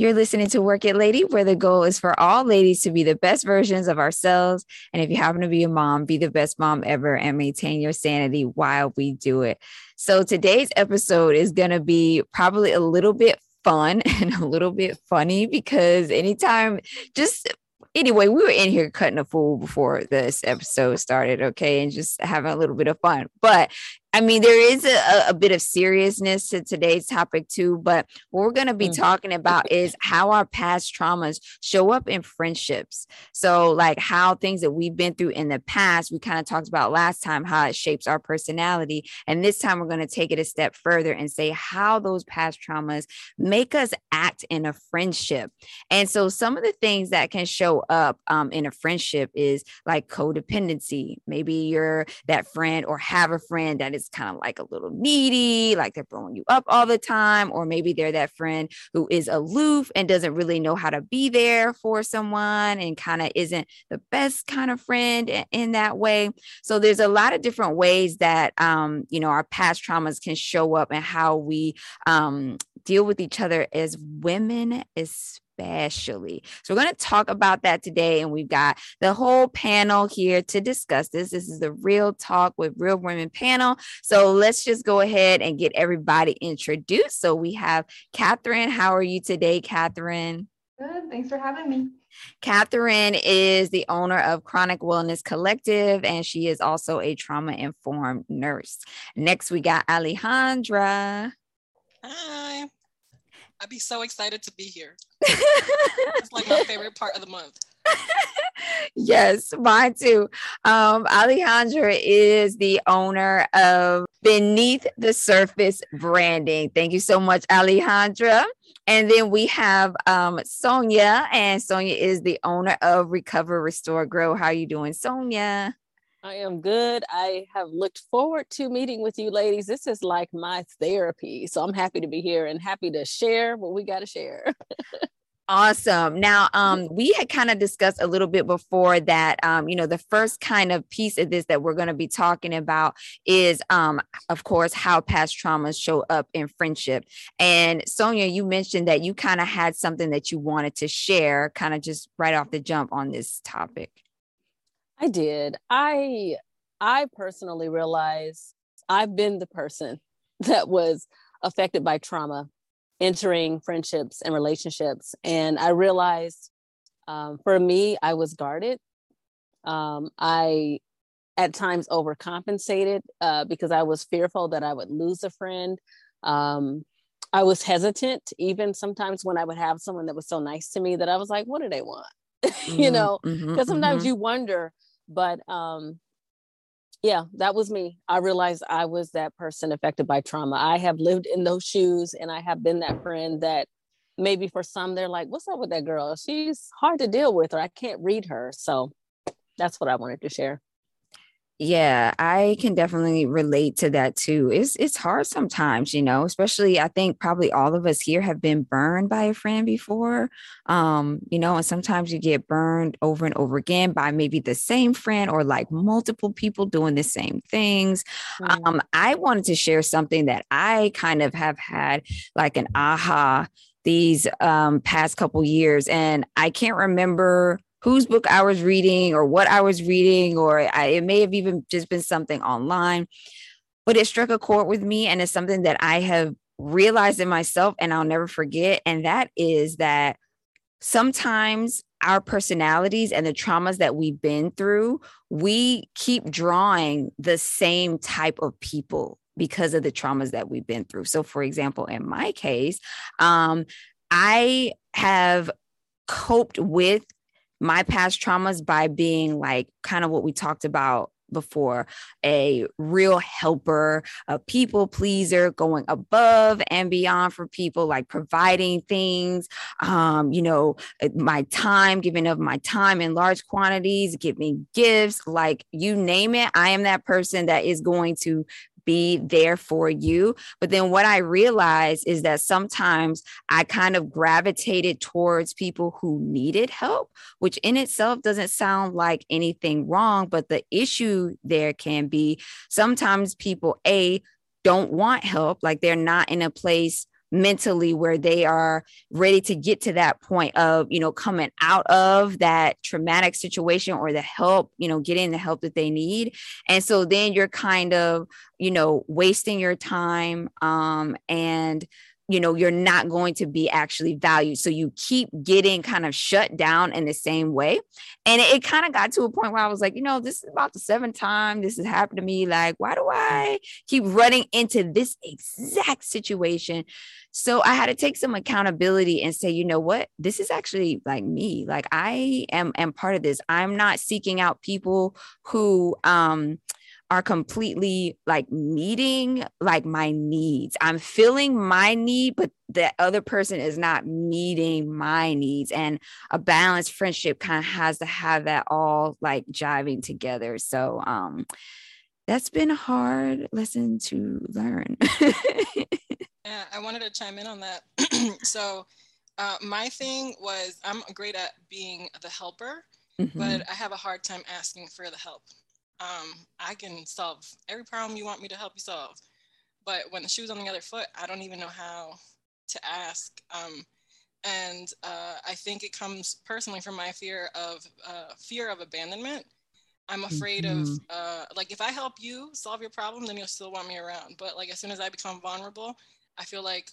You're listening to Work It Lady, where the goal is for all ladies to be the best versions of ourselves. And if you happen to be a mom, be the best mom ever and maintain your sanity while we do it. So today's episode is going to be probably a little bit fun and a little bit funny because anytime just anyway, we were in here cutting a fool before this episode started, okay, and just having a little bit of fun. But I mean, there is a, a, bit of seriousness to today's topic too, but what we're going to be mm-hmm. talking about is how our past traumas show up in friendships. So, like how things that we've been through in the past, we kind of talked about last time, how it shapes our personality. And this time, we're going to take it a step further and say how those past traumas make us act in a friendship. And so, some of the things that can show up um, in a friendship is like codependency. Maybe you're that friend or have a friend that is is kind of like a little needy, like they're blowing you up all the time, or maybe they're that friend who is aloof and doesn't really know how to be there for someone and kind of isn't the best kind of friend in that way. So there's a lot of different ways that um, you know our past traumas can show up and how we um, deal with each other as women, especially especially. So we're going to talk about that today. And we've got the whole panel here to discuss this. This is the Real Talk with Real Women panel. So let's just go ahead and get everybody introduced. So we have Catherine. How are you today, Catherine? Good. Thanks for having me. Catherine is the owner of Chronic Wellness Collective, and she is also a trauma informed nurse. Next, we got Alejandra. Hi. I'd be so excited to be here. it's like my favorite part of the month. yes, mine too. Um, Alejandra is the owner of Beneath the Surface Branding. Thank you so much, Alejandra. And then we have um, Sonia, and Sonia is the owner of Recover, Restore, Grow. How are you doing, Sonia? I am good. I have looked forward to meeting with you ladies. This is like my therapy. So I'm happy to be here and happy to share what we got to share. Awesome. Now, um, we had kind of discussed a little bit before that, um, you know, the first kind of piece of this that we're going to be talking about is, um, of course, how past traumas show up in friendship. And Sonia, you mentioned that you kind of had something that you wanted to share, kind of just right off the jump on this topic. I did. I I personally realized I've been the person that was affected by trauma entering friendships and relationships. And I realized um, for me, I was guarded. Um, I at times overcompensated uh, because I was fearful that I would lose a friend. Um, I was hesitant, even sometimes when I would have someone that was so nice to me that I was like, what do they want? Mm-hmm, you know, because mm-hmm, sometimes mm-hmm. you wonder but um yeah that was me. I realized i was that person affected by trauma. I have lived in those shoes and i have been that friend that maybe for some they're like what's up with that girl? She's hard to deal with or i can't read her. So that's what i wanted to share yeah, I can definitely relate to that too. It's it's hard sometimes, you know, especially I think probably all of us here have been burned by a friend before. Um, you know, and sometimes you get burned over and over again by maybe the same friend or like multiple people doing the same things. Mm-hmm. Um, I wanted to share something that I kind of have had like an aha these um past couple years and I can't remember whose book I was reading or what I was reading, or I, it may have even just been something online. But it struck a chord with me, and it's something that I have realized in myself, and I'll never forget. And that is that sometimes our personalities and the traumas that we've been through, we keep drawing the same type of people because of the traumas that we've been through. So, for example, in my case, um, I have coped with my past traumas by being like kind of what we talked about before a real helper, a people pleaser, going above and beyond for people, like providing things, um, you know, uh, my time, giving of my time in large quantities, giving gifts, like you name it. I am that person that is going to be there for you. But then what I realized is that sometimes I kind of gravitated towards people who needed help, which in itself doesn't sound like anything wrong. But the issue there can be sometimes people, A, don't want help, like they're not in a place mentally where they are ready to get to that point of you know coming out of that traumatic situation or the help you know getting the help that they need. And so then you're kind of you know wasting your time um and you know you're not going to be actually valued. So you keep getting kind of shut down in the same way. And it, it kind of got to a point where i was like you know this is about the seventh time this has happened to me. Like why do i keep running into this exact situation? So i had to take some accountability and say you know what? This is actually like me. Like i am am part of this. I'm not seeking out people who um are completely like meeting like my needs. I'm filling my need, but the other person is not meeting my needs. And a balanced friendship kind of has to have that all like jiving together. So um that's been a hard lesson to learn. yeah, I wanted to chime in on that. so uh, my thing was I'm great at being the helper, mm-hmm. but I have a hard time asking for the help um, I can solve every problem you want me to help you solve. But when the shoe's on the other foot, I don't even know how to ask. Um, and uh, I think it comes personally from my fear of uh, fear of abandonment. I'm afraid mm-hmm. of uh, like if I help you solve your problem, then you'll still want me around. But like as soon as I become vulnerable, I feel like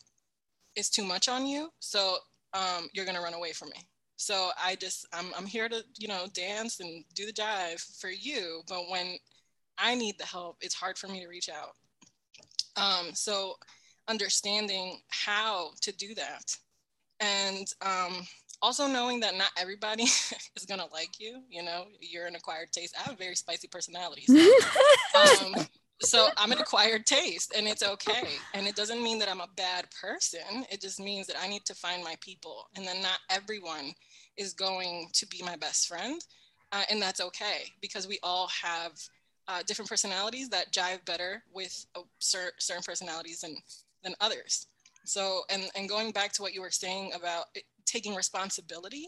it's too much on you, so um, you're gonna run away from me. So I just I'm I'm here to you know dance and do the jive for you, but when I need the help, it's hard for me to reach out. Um, so understanding how to do that, and um, also knowing that not everybody is gonna like you. You know, you're an acquired taste. I have a very spicy personality. So, um, so I'm an acquired taste and it's okay. And it doesn't mean that I'm a bad person. It just means that I need to find my people. And then not everyone is going to be my best friend. Uh, and that's okay because we all have uh, different personalities that jive better with uh, cer- certain personalities than, than others. So, and, and going back to what you were saying about it, taking responsibility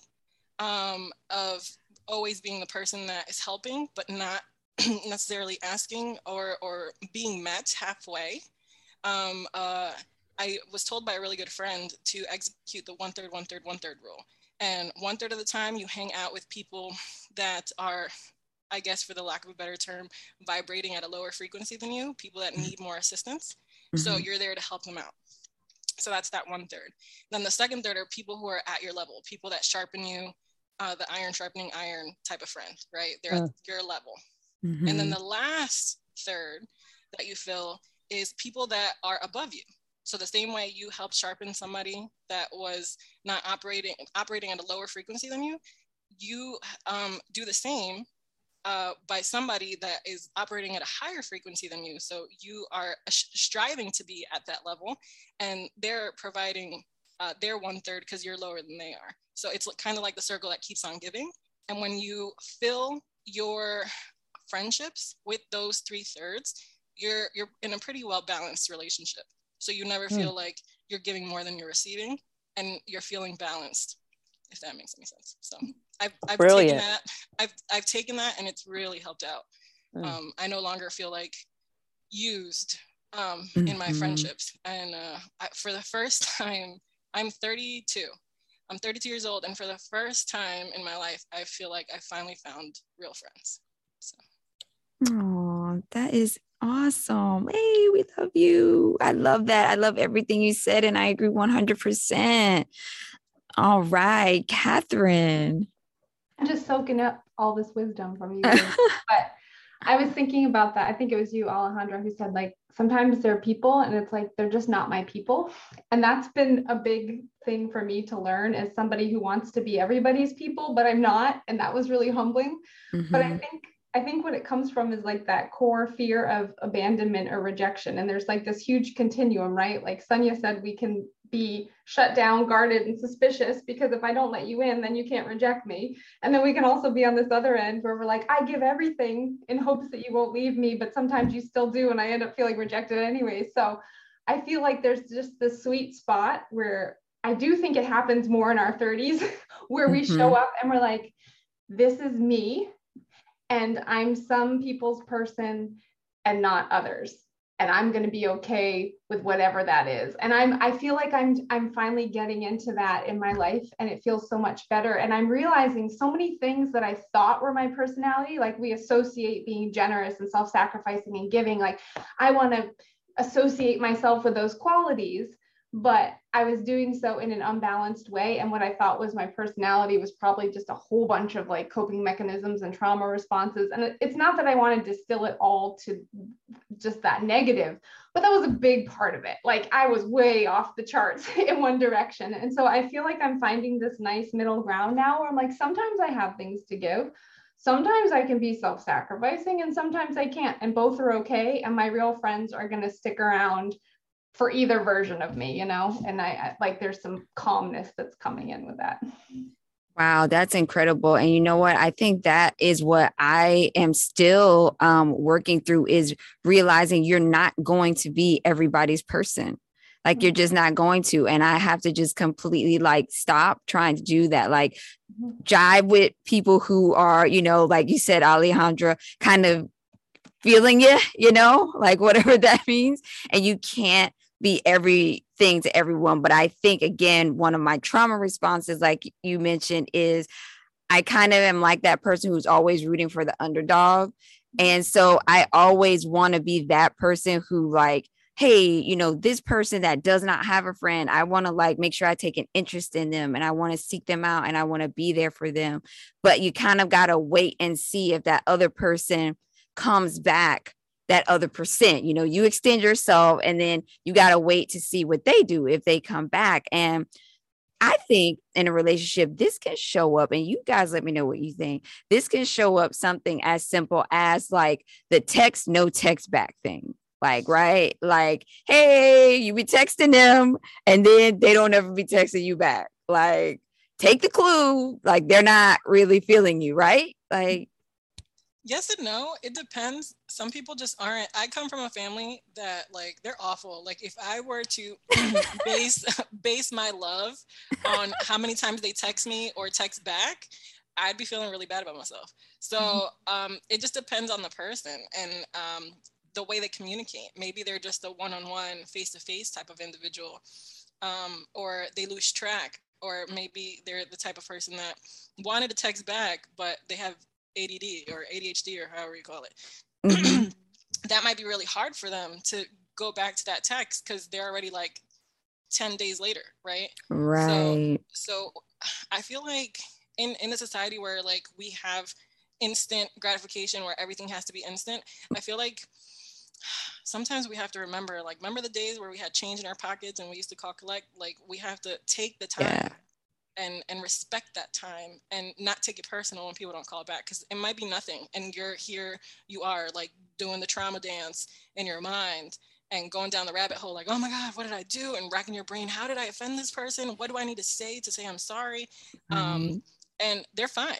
um, of always being the person that is helping, but not necessarily asking or, or being met halfway. Um, uh, I was told by a really good friend to execute the one third, one third, one third rule. And one third of the time, you hang out with people that are, I guess, for the lack of a better term, vibrating at a lower frequency than you, people that need more assistance. Mm-hmm. So you're there to help them out. So that's that one third. Then the second third are people who are at your level, people that sharpen you, uh, the iron sharpening iron type of friend, right? They're at your level. Mm-hmm. And then mm-hmm. the last third that you fill is people that are above you. So the same way you help sharpen somebody that was not operating operating at a lower frequency than you, you um, do the same uh, by somebody that is operating at a higher frequency than you. So you are striving to be at that level, and they're providing uh, their one third because you're lower than they are. So it's kind of like the circle that keeps on giving. And when you fill your friendships with those three thirds, you're you're in a pretty well balanced relationship. So you never feel mm. like you're giving more than you're receiving, and you're feeling balanced. If that makes any sense. So I've I've taken that I've I've taken that, and it's really helped out. Mm. Um, I no longer feel like used um, mm-hmm. in my mm-hmm. friendships, and uh, I, for the first time, I'm 32. I'm 32 years old, and for the first time in my life, I feel like I finally found real friends. So. Oh, that is awesome. Hey, we love you. I love that. I love everything you said, and I agree 100%. All right, Catherine. I'm just soaking up all this wisdom from you. but I was thinking about that. I think it was you, Alejandra, who said, like, sometimes there are people and it's like they're just not my people. And that's been a big thing for me to learn as somebody who wants to be everybody's people, but I'm not. And that was really humbling. Mm-hmm. But I mm-hmm. think I think what it comes from is like that core fear of abandonment or rejection. And there's like this huge continuum, right? Like Sonia said, we can be shut down, guarded, and suspicious because if I don't let you in, then you can't reject me. And then we can also be on this other end where we're like, I give everything in hopes that you won't leave me, but sometimes you still do. And I end up feeling rejected anyway. So I feel like there's just this sweet spot where I do think it happens more in our 30s where we mm-hmm. show up and we're like, this is me and I'm some people's person and not others. and I'm going to be okay with whatever that is. And I'm I feel like I'm I'm finally getting into that in my life and it feels so much better and I'm realizing so many things that I thought were my personality like we associate being generous and self-sacrificing and giving like I want to associate myself with those qualities but I was doing so in an unbalanced way. And what I thought was my personality was probably just a whole bunch of like coping mechanisms and trauma responses. And it's not that I want to distill it all to just that negative, but that was a big part of it. Like I was way off the charts in one direction. And so I feel like I'm finding this nice middle ground now where I'm like, sometimes I have things to give. Sometimes I can be self sacrificing and sometimes I can't. And both are okay. And my real friends are going to stick around for either version of me, you know, and I, I like there's some calmness that's coming in with that. Wow, that's incredible. And you know what? I think that is what I am still um, working through is realizing you're not going to be everybody's person. Like you're just not going to. And I have to just completely like stop trying to do that. Like mm-hmm. jive with people who are, you know, like you said, Alejandra, kind of feeling you, you know, like whatever that means. And you can't be everything to everyone. But I think, again, one of my trauma responses, like you mentioned, is I kind of am like that person who's always rooting for the underdog. Mm-hmm. And so I always want to be that person who, like, hey, you know, this person that does not have a friend, I want to like make sure I take an interest in them and I want to seek them out and I want to be there for them. But you kind of got to wait and see if that other person comes back that other percent. You know, you extend yourself and then you got to wait to see what they do if they come back. And I think in a relationship, this can show up, and you guys let me know what you think. This can show up something as simple as like the text, no text back thing. Like, right? Like, hey, you be texting them, and then they don't ever be texting you back. Like, take the clue. Like, they're not really feeling you, right? Like, yes and no it depends. Some people just aren't i come from a family that like they're awful. Like if i were to base base my love on how many times they text me or text back i'd be feeling really bad about myself. So mm-hmm. um, it just depends on the person and um, the way they communicate. Maybe they're just a one-on-one face-to-face type of individual um, or they lose track or maybe they're the type of person that wanted to text back but they have ADD or ADHD or however you call it, mm-hmm. that might be really hard for them to go back to that text because they're already like 10 days later, right? Right. So, so I feel like in, in a society where like we have instant gratification where everything has to be instant, I feel like sometimes we have to remember like remember the days where we had change in our pockets and we used to call collect like we have to take the time yeah and and respect that time and not take it personal when people don't call back because it might be nothing. And you're here you are like doing the trauma dance in your mind and going down the rabbit hole like oh my god what did i do? and racking your brain how did i offend this person? What do i need to say to say i'm sorry? Um, mm-hmm. um, and they're fine.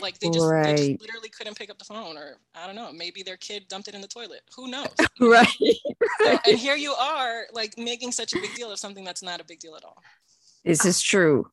Like they just, right. they just literally couldn't pick up the phone or i don't know maybe their kid dumped it in the toilet. Who knows? Right. So, and here you are like making such a big deal of something that's not a big deal at all. This is true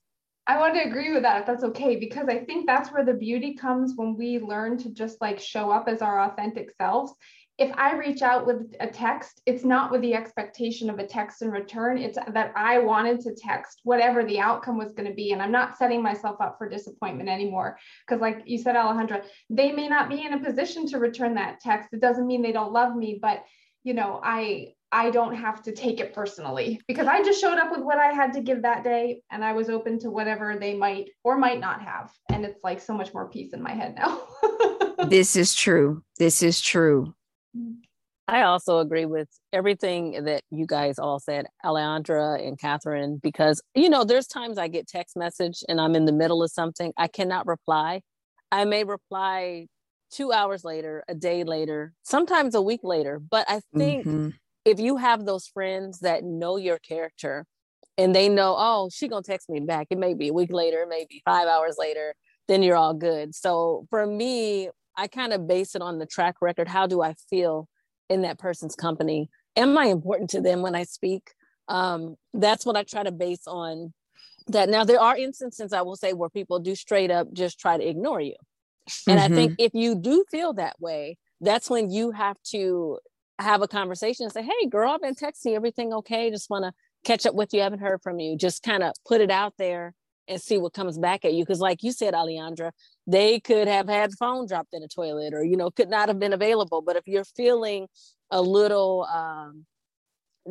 I want to agree with that if that's okay, because I think that's where the beauty comes when we learn to just like show up as our authentic selves. If I reach out with a text, it's not with the expectation of a text in return. It's that I wanted to text whatever the outcome was going to be. And I'm not setting myself up for disappointment anymore. Because, like you said, Alejandra, they may not be in a position to return that text. It doesn't mean they don't love me, but you know, I I don't have to take it personally because I just showed up with what I had to give that day and I was open to whatever they might or might not have. And it's like so much more peace in my head now. this is true. This is true. I also agree with everything that you guys all said, Alejandra and Catherine, because, you know, there's times I get text message and I'm in the middle of something. I cannot reply. I may reply two hours later, a day later, sometimes a week later. But I think mm-hmm if you have those friends that know your character and they know, oh, she gonna text me back. It may be a week later, maybe five hours later, then you're all good. So for me, I kind of base it on the track record. How do I feel in that person's company? Am I important to them when I speak? Um, that's what I try to base on that. Now there are instances I will say where people do straight up just try to ignore you. And mm-hmm. I think mm-hmm. if you do feel that way, that's when you have to have a conversation and say, Hey, girl, I've been texting everything okay? Just want to catch up with you. I haven't heard from you. Just kind of put it out there and see what comes back at you. Because, like you said, Alejandra, they could have had phone dropped in a toilet or, you know, could not have been available. But if you're feeling a little um,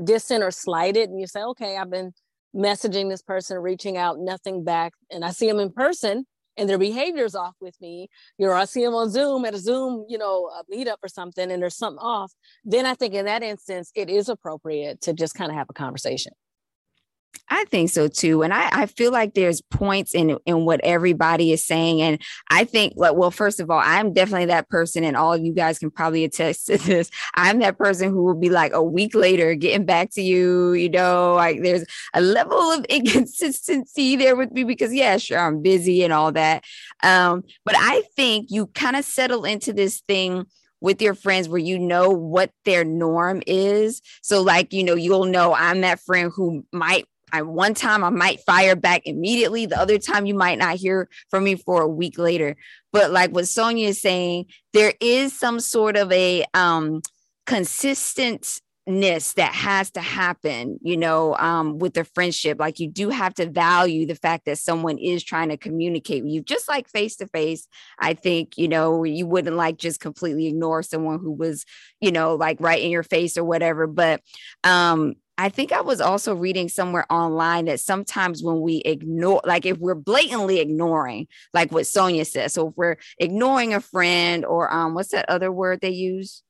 distant or slighted and you say, okay, I've been messaging this person, reaching out, nothing back, and I see them in person and their behavior's off with me, you know, I see them on Zoom at a Zoom, you know, a meetup or something, and there's something off, then I think in that instance, it is appropriate to just kind of have a conversation. I think so too. And I, I feel like there's points in in what everybody is saying. And I think like, well, first of all, I'm definitely that person, and all of you guys can probably attest to this. I'm that person who will be like a week later getting back to you, you know, like there's a level of inconsistency there with me because yeah, sure, I'm busy and all that. Um, but I think you kind of settle into this thing with your friends where you know what their norm is. So, like, you know, you'll know I'm that friend who might I one time I might fire back immediately. The other time you might not hear from me for a week later. But like what Sonia is saying, there is some sort of a um consistentness that has to happen, you know, um, with the friendship. Like you do have to value the fact that someone is trying to communicate with you, just like face to face. I think, you know, you wouldn't like just completely ignore someone who was, you know, like right in your face or whatever. But um, I think I was also reading somewhere online that sometimes when we ignore, like if we're blatantly ignoring, like what Sonia says, so if we're ignoring a friend or um, what's that other word they use?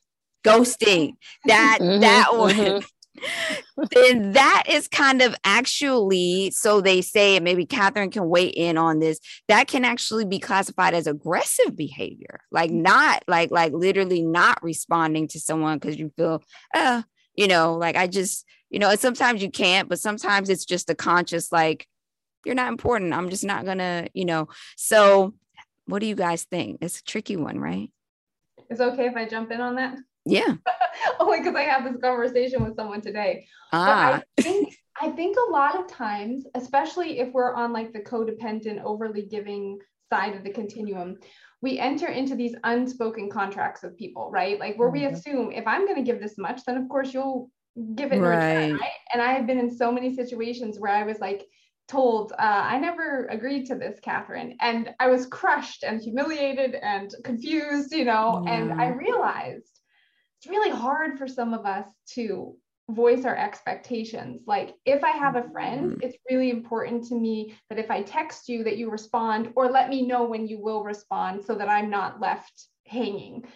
Ghosting. That mm-hmm, that one. Mm-hmm. then that is kind of actually, so they say, and maybe Catherine can weigh in on this. That can actually be classified as aggressive behavior, like not like like literally not responding to someone because you feel, uh, you know, like I just you know, sometimes you can't, but sometimes it's just a conscious, like, you're not important. I'm just not gonna, you know. So, what do you guys think? It's a tricky one, right? it's okay if I jump in on that? Yeah. Only because I had this conversation with someone today. Ah. But I think I think a lot of times, especially if we're on like the codependent, overly giving side of the continuum, we enter into these unspoken contracts with people, right? Like where mm-hmm. we assume if I'm going to give this much, then of course you'll give it right. return, right? And I have been in so many situations where I was like told, uh, I never agreed to this, Catherine. And I was crushed and humiliated and confused, you know, yeah. and I realized it's really hard for some of us to voice our expectations. Like if I have a friend, mm-hmm. it's really important to me that if I text you that you respond or let me know when you will respond so that I'm not left hanging.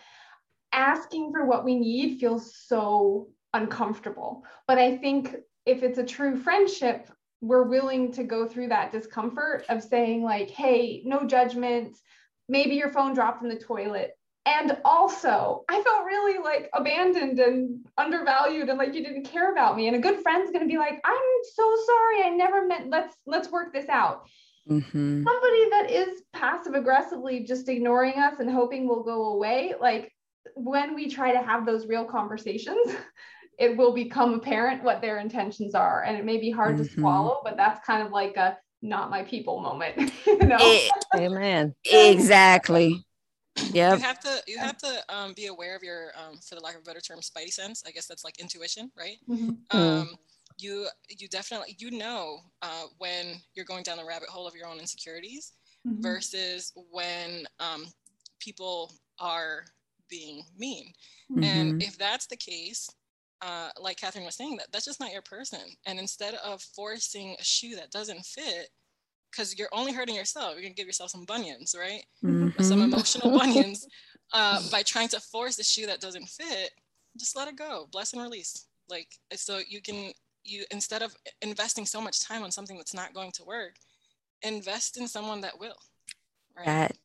Asking for what we need feels so uncomfortable. But I think if it's a true friendship, we're willing to go through that discomfort of saying, like, hey, no judgment. Maybe your phone dropped in the toilet. And also, I felt really like abandoned and undervalued and like you didn't care about me. And a good friend's gonna be like, I'm so sorry. I never meant let's let's work this out. Mm-hmm. Somebody that is passive aggressively just ignoring us and hoping we'll go away, like when we try to have those real conversations, it will become apparent what their intentions are. And it may be hard mm-hmm. to swallow, but that's kind of like a not my people moment. you know? It, Amen. Exactly. Yeah. You have to you have to um, be aware of your um, for the lack of a better term, spidey sense. I guess that's like intuition, right? Mm-hmm. Um, you you definitely you know uh, when you're going down the rabbit hole of your own insecurities mm-hmm. versus when um, people are being mean. Mm-hmm. And if that's the case, uh, like Catherine was saying, that that's just not your person. And instead of forcing a shoe that doesn't fit, because you're only hurting yourself, you're gonna give yourself some bunions, right? Mm-hmm. Some emotional bunions uh, by trying to force a shoe that doesn't fit. Just let it go, bless and release. Like so, you can you instead of investing so much time on something that's not going to work, invest in someone that will. Right? That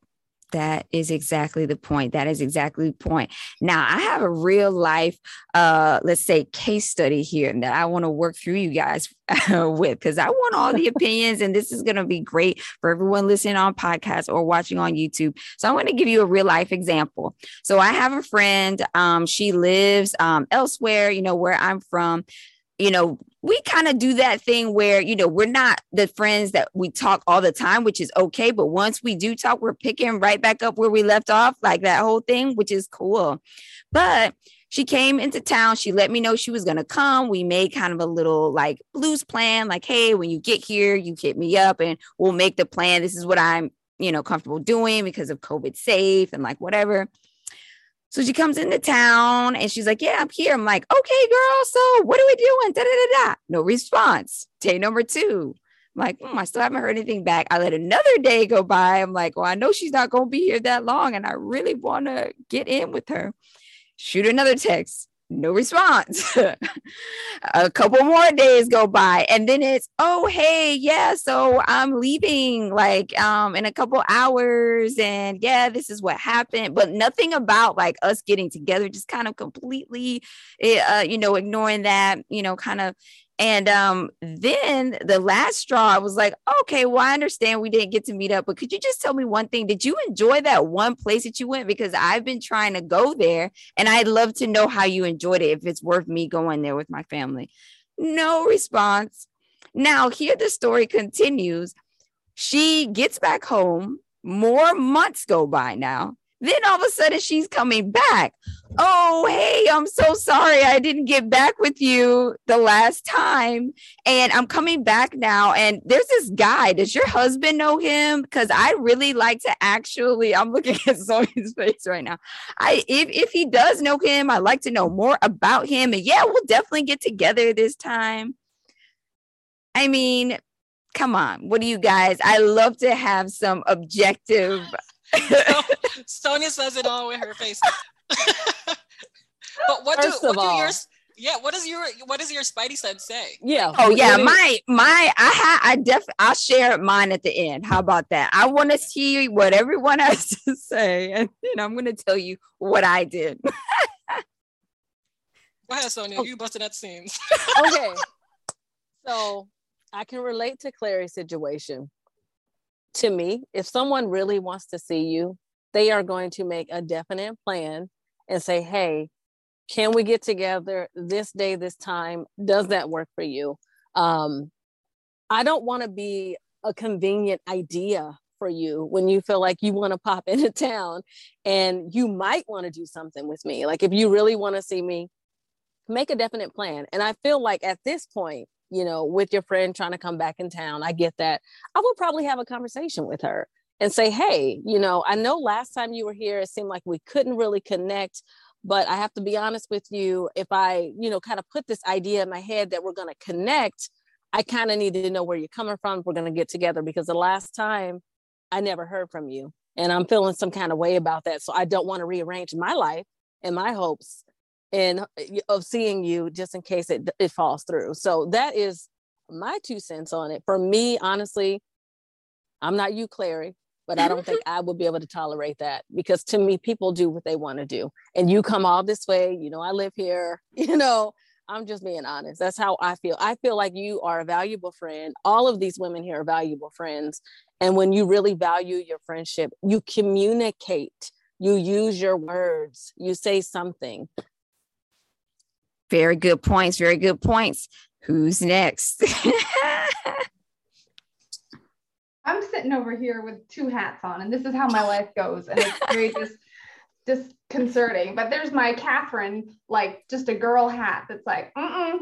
that is exactly the point. That is exactly the point. Now, I have a real life, uh, let's say, case study here that I want to work through you guys with because I want all the opinions, and this is going to be great for everyone listening on podcast or watching on YouTube. So, I want to give you a real life example. So, I have a friend. Um, she lives um, elsewhere, you know, where I'm from you know, we kind of do that thing where, you know, we're not the friends that we talk all the time, which is okay. But once we do talk, we're picking right back up where we left off, like that whole thing, which is cool. But she came into town. She let me know she was going to come. We made kind of a little like blues plan like, hey, when you get here, you hit me up and we'll make the plan. This is what I'm, you know, comfortable doing because of COVID safe and like whatever. So she comes into town and she's like, Yeah, I'm here. I'm like, Okay, girl. So what are we doing? Da, da, da, da. No response. Day number two. I'm like, mm, I still haven't heard anything back. I let another day go by. I'm like, Well, I know she's not going to be here that long. And I really want to get in with her. Shoot another text no response. a couple more days go by and then it's oh hey yeah so I'm leaving like um in a couple hours and yeah this is what happened but nothing about like us getting together just kind of completely eh, uh, you know ignoring that you know kind of and um, then the last straw, I was like, okay, well, I understand we didn't get to meet up, but could you just tell me one thing? Did you enjoy that one place that you went? Because I've been trying to go there and I'd love to know how you enjoyed it, if it's worth me going there with my family. No response. Now, here the story continues. She gets back home, more months go by now. Then all of a sudden she's coming back. Oh, hey, I'm so sorry I didn't get back with you the last time. And I'm coming back now. And there's this guy. Does your husband know him? Because I really like to actually, I'm looking at Sonia's face right now. I if if he does know him, I'd like to know more about him. And yeah, we'll definitely get together this time. I mean, come on. What do you guys? I love to have some objective so, Sonia says it all with her face. but what First do what all, do your yeah what does your what does your spidey sense say? Yeah. Oh yeah my my i ha, i def i'll share mine at the end. How about that? I want to see what everyone has to say and then i'm going to tell you what i did. Go ahead sonia. Oh. you busted at seams okay. So i can relate to clary's situation to me, if someone really wants to see you, they are going to make a definite plan and say, hey, can we get together this day, this time? Does that work for you? Um, I don't want to be a convenient idea for you when you feel like you want to pop into town and you might want to do something with me. Like if you really want to see me, make a definite plan. And I feel like at this point, you know, with your friend trying to come back in town. I get that. I would probably have a conversation with her and say, hey, you know, I know last time you were here, it seemed like we couldn't really connect. But I have to be honest with you, if I, you know, kind of put this idea in my head that we're going to connect, I kind of needed to know where you're coming from. We're going to get together because the last time I never heard from you. And I'm feeling some kind of way about that. So I don't want to rearrange my life and my hopes and uh, of seeing you just in case it, it falls through. So that is my two cents on it. For me, honestly, I'm not you, Clary, but I don't think I would be able to tolerate that because to me, people do what they want to do. And you come all this way, you know, I live here, you know, I'm just being honest. That's how I feel. I feel like you are a valuable friend. All of these women here are valuable friends. And when you really value your friendship, you communicate, you use your words, you say something. Very good points. Very good points. Who's next? I'm sitting over here with two hats on, and this is how my life goes. And it's very just disconcerting. But there's my Catherine, like just a girl hat that's like, mm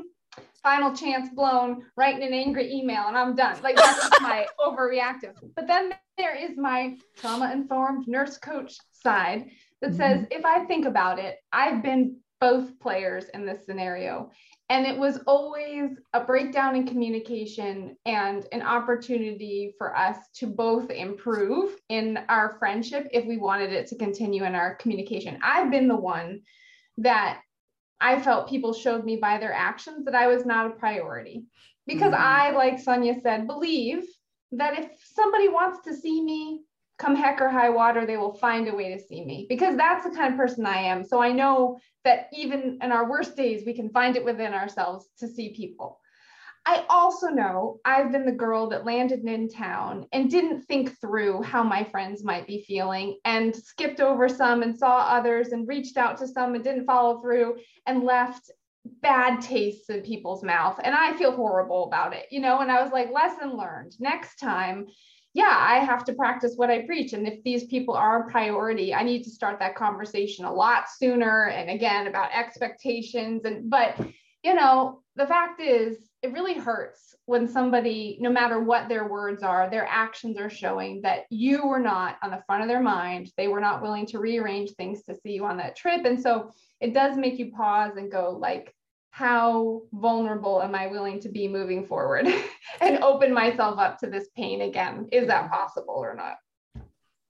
final chance blown, writing an angry email, and I'm done. Like that's my overreactive. But then there is my trauma informed nurse coach side that says, mm-hmm. if I think about it, I've been both players in this scenario. And it was always a breakdown in communication and an opportunity for us to both improve in our friendship if we wanted it to continue in our communication. I've been the one that I felt people showed me by their actions that I was not a priority because mm-hmm. I, like Sonia said, believe that if somebody wants to see me, come heck or high water, they will find a way to see me because that's the kind of person I am. So I know that even in our worst days, we can find it within ourselves to see people. I also know I've been the girl that landed in town and didn't think through how my friends might be feeling and skipped over some and saw others and reached out to some and didn't follow through and left bad tastes in people's mouth. And I feel horrible about it, you know? And I was like, lesson learned. Next time, yeah, I have to practice what I preach. And if these people are a priority, I need to start that conversation a lot sooner. And again, about expectations. And, but, you know, the fact is, it really hurts when somebody, no matter what their words are, their actions are showing that you were not on the front of their mind. They were not willing to rearrange things to see you on that trip. And so it does make you pause and go, like, how vulnerable am I willing to be moving forward and open myself up to this pain again? Is that possible or not?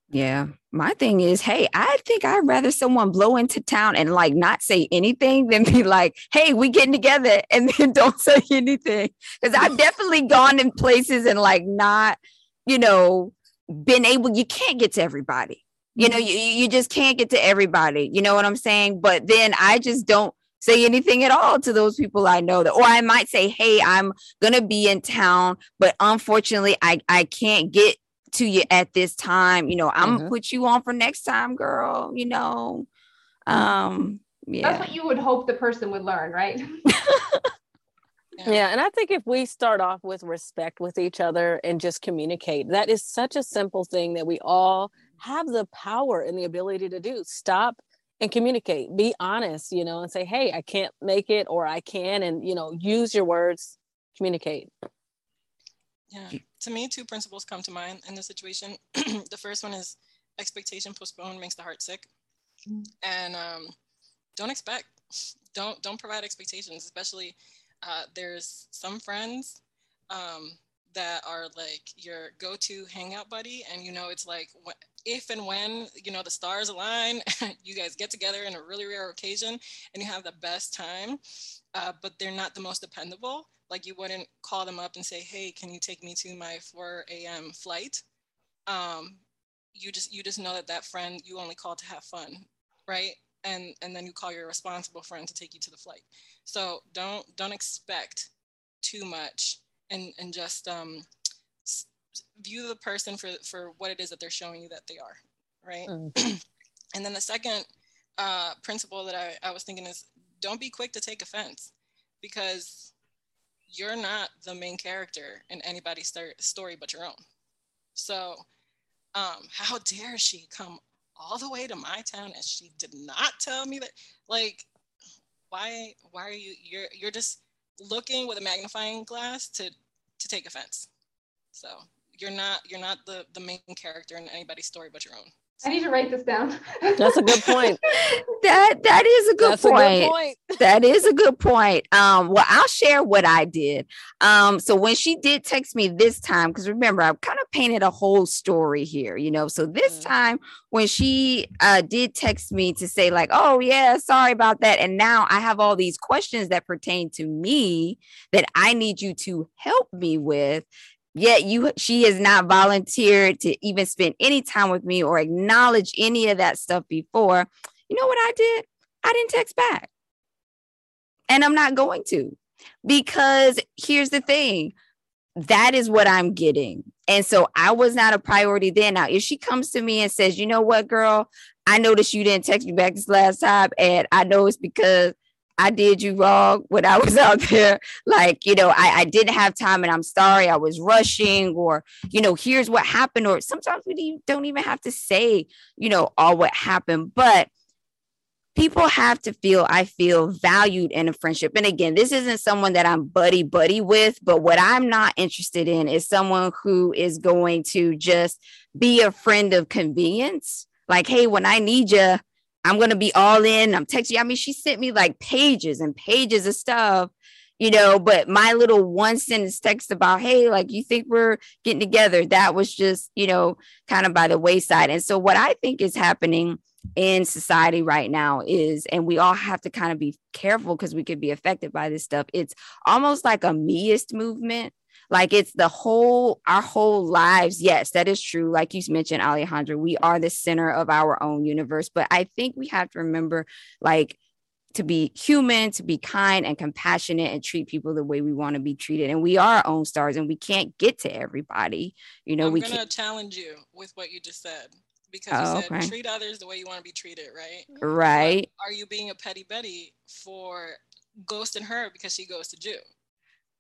Yeah. My thing is, hey, I think I'd rather someone blow into town and like not say anything than be like, hey, we getting together and then don't say anything. Cause I've definitely gone in places and like not, you know, been able, you can't get to everybody. You know, mm-hmm. you, you just can't get to everybody. You know what I'm saying? But then I just don't say anything at all to those people I know that, or I might say, Hey, I'm going to be in town, but unfortunately I, I can't get to you at this time. You know, I'm mm-hmm. gonna put you on for next time, girl, you know? Um, yeah. That's what you would hope the person would learn, right? yeah and i think if we start off with respect with each other and just communicate that is such a simple thing that we all have the power and the ability to do stop and communicate be honest you know and say hey i can't make it or i can and you know use your words communicate. Yeah to me two principles come to mind in this situation. The first one is expectation postponed makes the heart sick. And um, don't expect don't don't provide expectations especially uh, there's some friends um, that are like your go-to hangout buddy and you know it's like if and when you know the stars align you guys get together in a really rare occasion and you have the best time uh, but they're not the most dependable like you wouldn't call them up and say hey can you take me to my 4 a.m flight? Um, you just you just know that that friend you only call to have fun right? And and then you call your responsible friend to take you to the flight. So don't don't expect too much and and just um, view the person for for what it is that they're showing you that they are right mm. and then the second uh, principle that I, I was thinking is don't be quick to take offense because you're not the main character in anybody's story but your own so um, how dare she come all the way to my town and she did not tell me that like why why are you you're you're just looking with a magnifying glass to to take offense. So you're not you're not the the main character in anybody's story but your own. I need to write this down. That's a good point. that that is a good, point. A good point. that is a good point. Um, well, I'll share what I did. Um, so when she did text me this time, because remember, I kind of painted a whole story here, you know. So this mm-hmm. time when she uh did text me to say, like, oh yeah, sorry about that. And now I have all these questions that pertain to me that I need you to help me with yet you she has not volunteered to even spend any time with me or acknowledge any of that stuff before. You know what i did? I didn't text back. And i'm not going to because here's the thing. That is what i'm getting. And so i was not a priority then. Now if she comes to me and says you know what girl? I noticed you didn't text me back this last time and i know it's because I did you wrong when I was out there. Like, you know, I, I didn't have time and I'm sorry I was rushing, or, you know, here's what happened. Or sometimes we don't even have to say, you know, all what happened. But people have to feel, I feel valued in a friendship. And again, this isn't someone that I'm buddy buddy with, but what I'm not interested in is someone who is going to just be a friend of convenience. Like, hey, when I need you, I'm gonna be all in. I'm texting. I mean, she sent me like pages and pages of stuff, you know. But my little one sentence text about, hey, like you think we're getting together, that was just, you know, kind of by the wayside. And so what I think is happening in society right now is, and we all have to kind of be careful because we could be affected by this stuff. It's almost like a meist movement like it's the whole, our whole lives. Yes, that is true. Like you mentioned, Alejandra, we are the center of our own universe. But I think we have to remember, like, to be human, to be kind and compassionate and treat people the way we want to be treated. And we are our own stars and we can't get to everybody. You know, I'm we gonna can't challenge you with what you just said because oh, you said okay. treat others the way you want to be treated, right? Right. But are you being a petty Betty for ghosting her because she goes to Jew?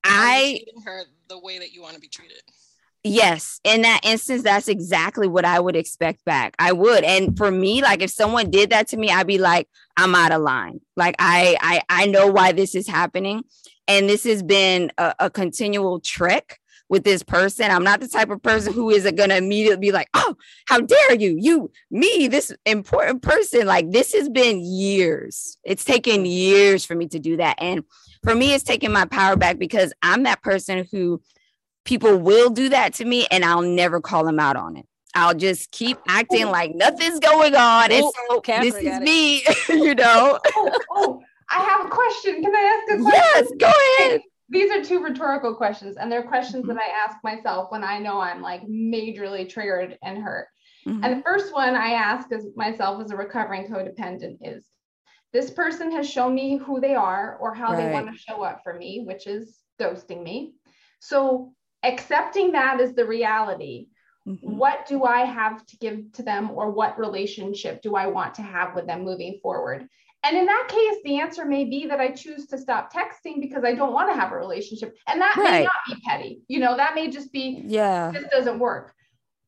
I treating her the way that you want to be treated. Yes, in that instance, that's exactly what I would expect back. I would, and for me, like if someone did that to me, I'd be like, I'm out of line. Like I, I, I know why this is happening, and this has been a, a continual trick with this person. I'm not the type of person who is going to immediately be like, oh, how dare you? You, me, this important person. Like this has been years. It's taken years for me to do that. And for me, it's taking my power back because I'm that person who people will do that to me and I'll never call them out on it. I'll just keep acting like nothing's going on. And so oh, oh, Catherine this is me, you know. Oh, oh, oh, I have a question. Can I ask a question? Yes, go ahead. These are two rhetorical questions, and they're questions mm-hmm. that I ask myself when I know I'm like majorly triggered and hurt. Mm-hmm. And the first one I ask as myself as a recovering codependent is this person has shown me who they are or how right. they want to show up for me, which is ghosting me. So accepting that as the reality mm-hmm. what do i have to give to them or what relationship do i want to have with them moving forward and in that case the answer may be that i choose to stop texting because i don't want to have a relationship. And that right. may not be petty. You know that may just be yeah. this doesn't work.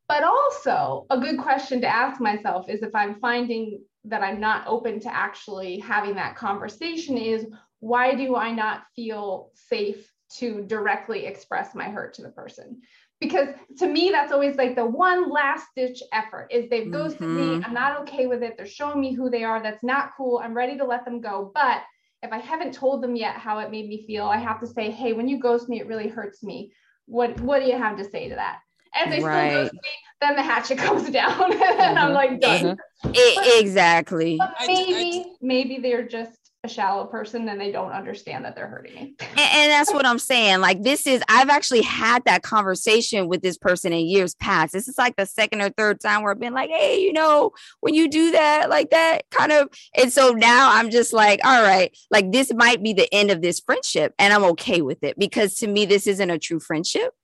But also a good question to ask myself is if i'm finding that i'm not open to actually having that conversation is why do i not feel safe to directly express my hurt to the person because to me that's always like the one last ditch effort is they've ghosted mm-hmm. me i'm not okay with it. They're showing me who they are. That's not cool. I'm ready to let them go. But if i haven't told them yet how it made me feel i have to say hey when you ghost me it really hurts me. What what do you have to say to that? And they right. still ghost me then the hatchet comes down. And mm-hmm. i'm like done. Mm-hmm. but, exactly. But maybe maybe they're just a shallow person and they don't understand that they're hurting me. and, and, that's what I'm saying. Like, this is, I've actually had that conversation with this person in years past. This is like the second or third time where I've been like, hey, you know, when you do that, like that kind of. And so now I'm just like, all right, like this might be the end of this friendship. And I'm okay with it because to me, this isn't a true friendship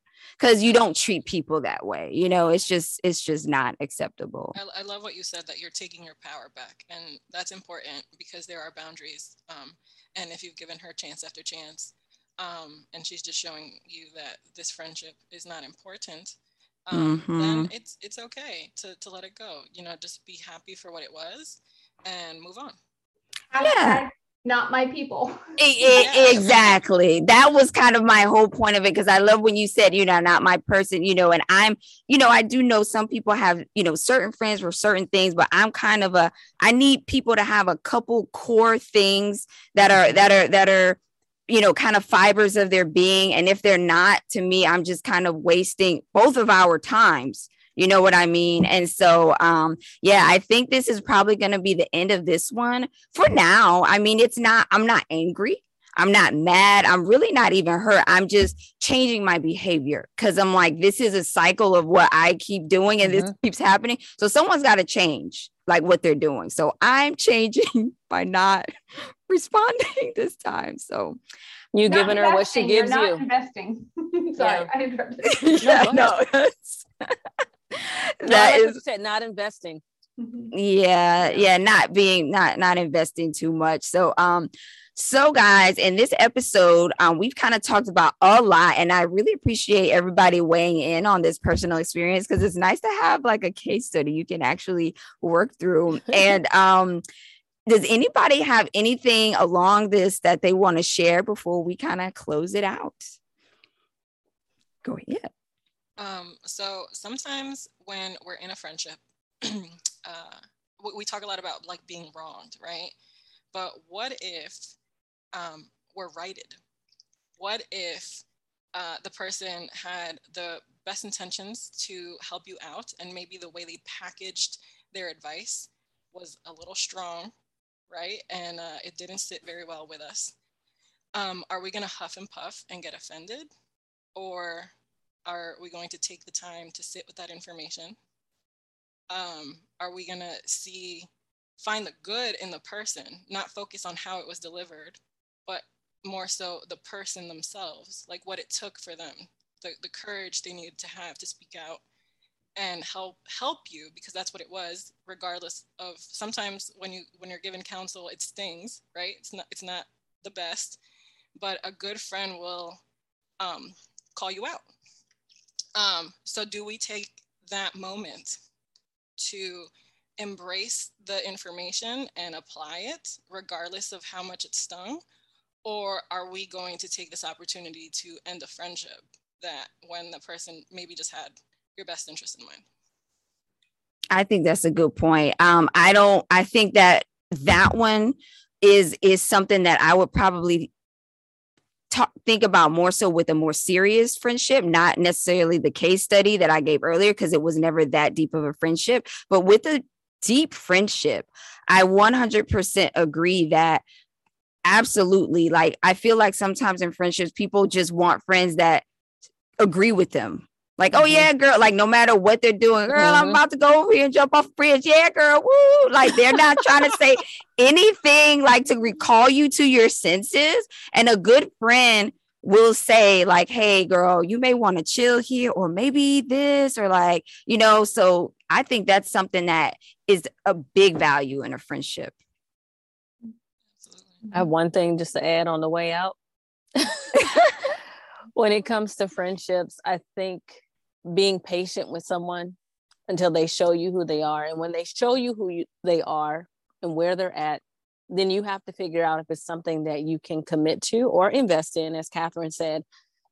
because you don't treat people that way you know it's just it's just not acceptable. I, I, love what you said that you're taking your power back and that's important because there are boundaries um, and if you've given her chance after chance um, and she's just showing you that this friendship is not important um, mm-hmm. then it's it's okay to, to let it go you know just be happy for what it was and move on. Yeah not my people. exactly. That was kind of my whole point of it because I love when you said, you know, not my person, you know, and I'm, you know, I do know some people have, you know, certain friends for certain things, but I'm kind of a I need people to have a couple core things that are that are that are you know kind of fibers of their being and if they're not to me i'm just kind of wasting both of our times you know what I mean? And so, um, yeah, I think this is probably going to be the end of this one for now. I mean, it's not, I'm not angry. I'm not mad. I'm really not even hurt. I'm just changing my behavior because I'm like, this is a cycle of what I keep doing and mm-hmm. this keeps happening. So someone's got to change like what they're doing. So I'm changing by not responding this time. So you giving her what she gives you. Investing. Sorry, yeah. I interrupted. yeah, no. that no, is said not investing. Mm-hmm. yeah yeah. not being not not investing too much. So um so guys in this episode um we've kind of talked about a lot and i really appreciate everybody weighing in on this personal experience because it's nice to have like a case study you can actually work through. And um does anybody have anything along this that they want to share before we kind of close it out? Go ahead um, so sometimes when we're in a friendship, uh, we talk a lot about like being wronged, right? But what if um, we're righted? What if uh, the person had the best intentions to help you out, and maybe the way they packaged their advice was a little strong, right? And uh, it didn't sit very well with us. Um, are we going to huff and puff and get offended? Or are we going to take the time to sit with that information? Um, are we going to see, find the good in the person, not focus on how it was delivered, but more so the person themselves, like what it took for them, the, the courage they needed to have to speak out and help help you because that's what it was regardless of sometimes when you when you're given counsel it stings right it's not it's not the best but a good friend will um, call you out Um, so do we take that moment to embrace the information and apply it regardless of how much it stung? Or are we going to take this opportunity to end a friendship that when the person maybe just had your best interest in mind? I think that's a good point. Um, I don't, I think that that one is is something that I would probably talk, think about more so with a more serious friendship, not necessarily the case study that I gave earlier, because it was never that deep of a friendship. But with a deep friendship, I 100% agree that absolutely, like, I feel like sometimes in friendships, people just want friends that agree with them. Like, oh mm-hmm. yeah, girl, like no matter what they're doing, girl, mm-hmm. I'm about to go over here and jump off a bridge. Yeah, girl, woo. Like they're not trying to say anything like to recall you to your senses. And a good friend will say, like, hey, girl, you may want to chill here, or maybe this, or like, you know, so I think that's something that is a big value in a friendship. I have one thing just to add on the way out. when it comes to friendships, I think being patient with someone until they show you who they are. And when they show you who you, they are and where they're at, then you have to figure out if it's something that you can commit to or invest in, as Catherine said.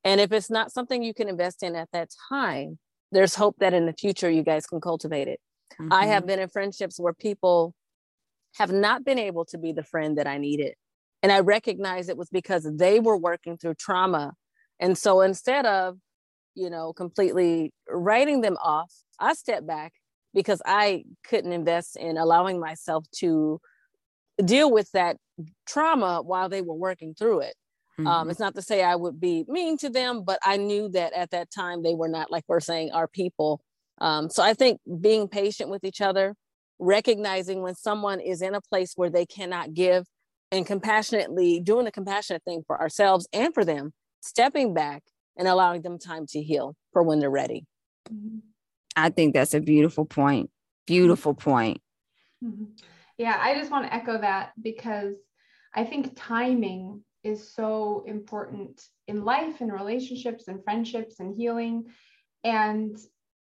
And if it's not something you can invest in at that time, there's hope that in the future you guys can cultivate it. Mm-hmm. I have mm-hmm. been in friendships where people have not been able to be the friend that I needed. And I recognize it was because they were working through trauma and so instead of, you know, completely writing them off, I stepped back because I couldn't invest in allowing myself to deal with that trauma while they were working through it. Um, mm-hmm. Um, it's not to say I would be mean to them, but I knew that at that time they were not, like we're saying, our people. Um, so I think being patient with each other, recognizing when someone is in a place where they cannot give, and compassionately doing the compassionate thing for ourselves and for them stepping back and allowing them time to heal for when they're ready. I think that's a beautiful point. Beautiful point. Mm-hmm. Yeah, I just want to echo that because I think timing is so important in life and relationships and friendships and healing. And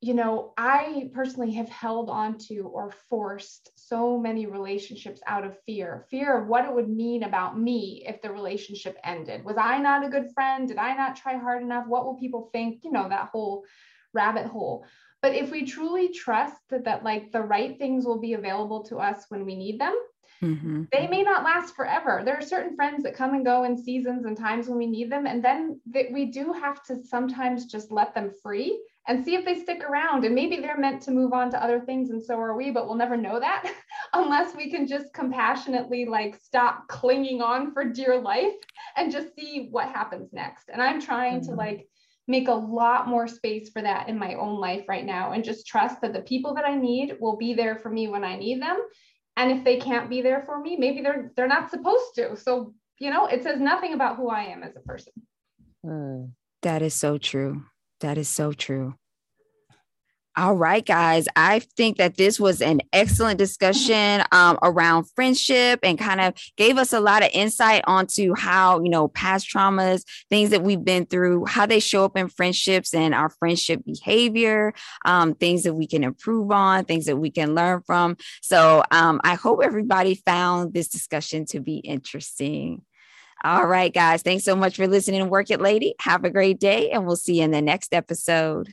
you know, I personally have held on to or forced so many relationships out of fear fear of what it would mean about me if the relationship ended. Was I not a good friend? Did I not try hard enough? What will people think? You know, that whole rabbit hole. But if we truly trust that, that like the right things will be available to us when we need them, mm-hmm. they may not last forever. There are certain friends that come and go in seasons and times when we need them. And then that we do have to sometimes just let them free and see if they stick around. And maybe they're meant to move on to other things, and so are we, but we'll never know that unless we can just compassionately like stop clinging on for dear life and just see what happens next. And I'm trying mm-hmm. to like make a lot more space for that in my own life right now and just trust that the people that I need will be there for me when I need them. And if they can't be there for me, maybe they're they're not supposed to. So, you know, it says nothing about who I am as a person. Mm. That is so true. That is so true. All right, guys. I think that this was an excellent discussion um, around friendship and kind of gave us a lot of insight onto how, you know, past traumas, things that we've been through, how they show up in friendships and our friendship behavior, um, things that we can improve on, things that we can learn from. So um, I hope everybody found this discussion to be interesting. All right, guys. Thanks so much for listening. Work it, lady. Have a great day, and we'll see you in the next episode.